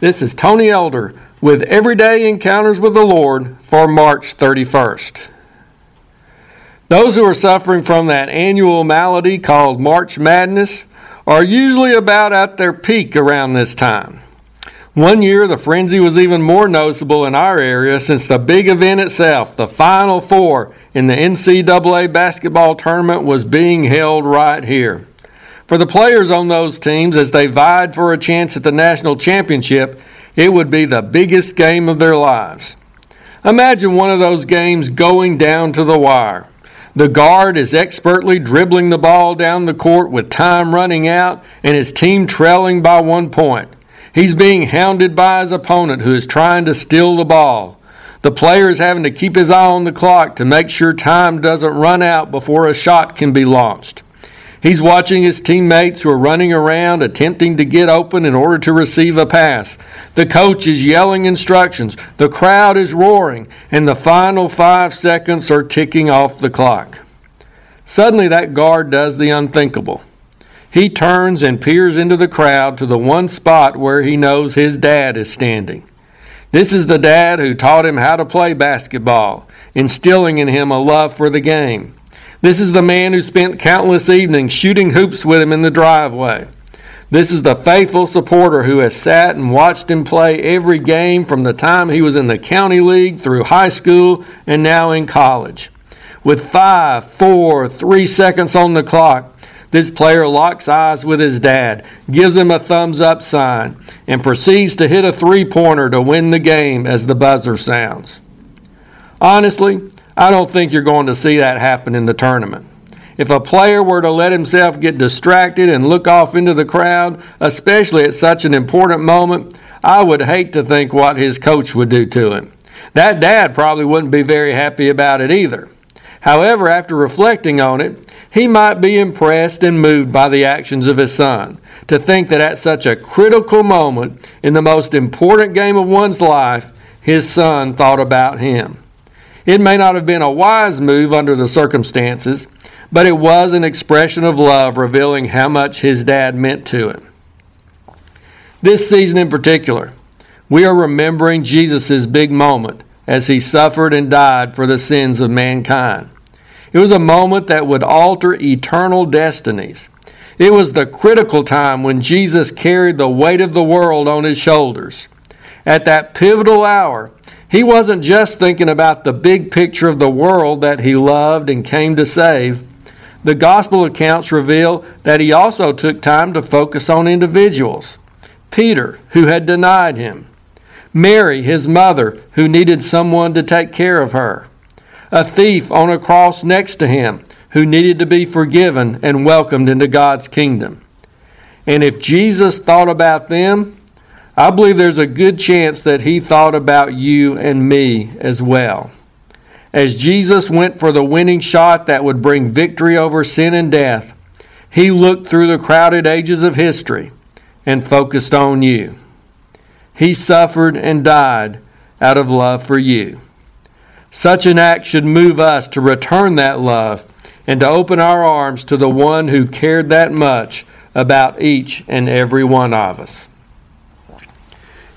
This is Tony Elder with Everyday Encounters with the Lord for March 31st. Those who are suffering from that annual malady called March Madness are usually about at their peak around this time. One year, the frenzy was even more noticeable in our area since the big event itself, the Final Four in the NCAA basketball tournament, was being held right here. For the players on those teams, as they vied for a chance at the national championship, it would be the biggest game of their lives. Imagine one of those games going down to the wire. The guard is expertly dribbling the ball down the court with time running out and his team trailing by one point. He's being hounded by his opponent who is trying to steal the ball. The player is having to keep his eye on the clock to make sure time doesn't run out before a shot can be launched. He's watching his teammates who are running around attempting to get open in order to receive a pass. The coach is yelling instructions. The crowd is roaring, and the final five seconds are ticking off the clock. Suddenly, that guard does the unthinkable. He turns and peers into the crowd to the one spot where he knows his dad is standing. This is the dad who taught him how to play basketball, instilling in him a love for the game. This is the man who spent countless evenings shooting hoops with him in the driveway. This is the faithful supporter who has sat and watched him play every game from the time he was in the county league through high school and now in college. With five, four, three seconds on the clock, this player locks eyes with his dad, gives him a thumbs up sign, and proceeds to hit a three pointer to win the game as the buzzer sounds. Honestly, I don't think you're going to see that happen in the tournament. If a player were to let himself get distracted and look off into the crowd, especially at such an important moment, I would hate to think what his coach would do to him. That dad probably wouldn't be very happy about it either. However, after reflecting on it, he might be impressed and moved by the actions of his son. To think that at such a critical moment in the most important game of one's life, his son thought about him. It may not have been a wise move under the circumstances, but it was an expression of love revealing how much his dad meant to him. This season in particular, we are remembering Jesus' big moment as he suffered and died for the sins of mankind. It was a moment that would alter eternal destinies. It was the critical time when Jesus carried the weight of the world on his shoulders. At that pivotal hour, he wasn't just thinking about the big picture of the world that he loved and came to save. The gospel accounts reveal that he also took time to focus on individuals. Peter, who had denied him. Mary, his mother, who needed someone to take care of her a thief on a cross next to him who needed to be forgiven and welcomed into God's kingdom. And if Jesus thought about them, I believe there's a good chance that he thought about you and me as well. As Jesus went for the winning shot that would bring victory over sin and death, he looked through the crowded ages of history and focused on you. He suffered and died out of love for you. Such an act should move us to return that love and to open our arms to the one who cared that much about each and every one of us.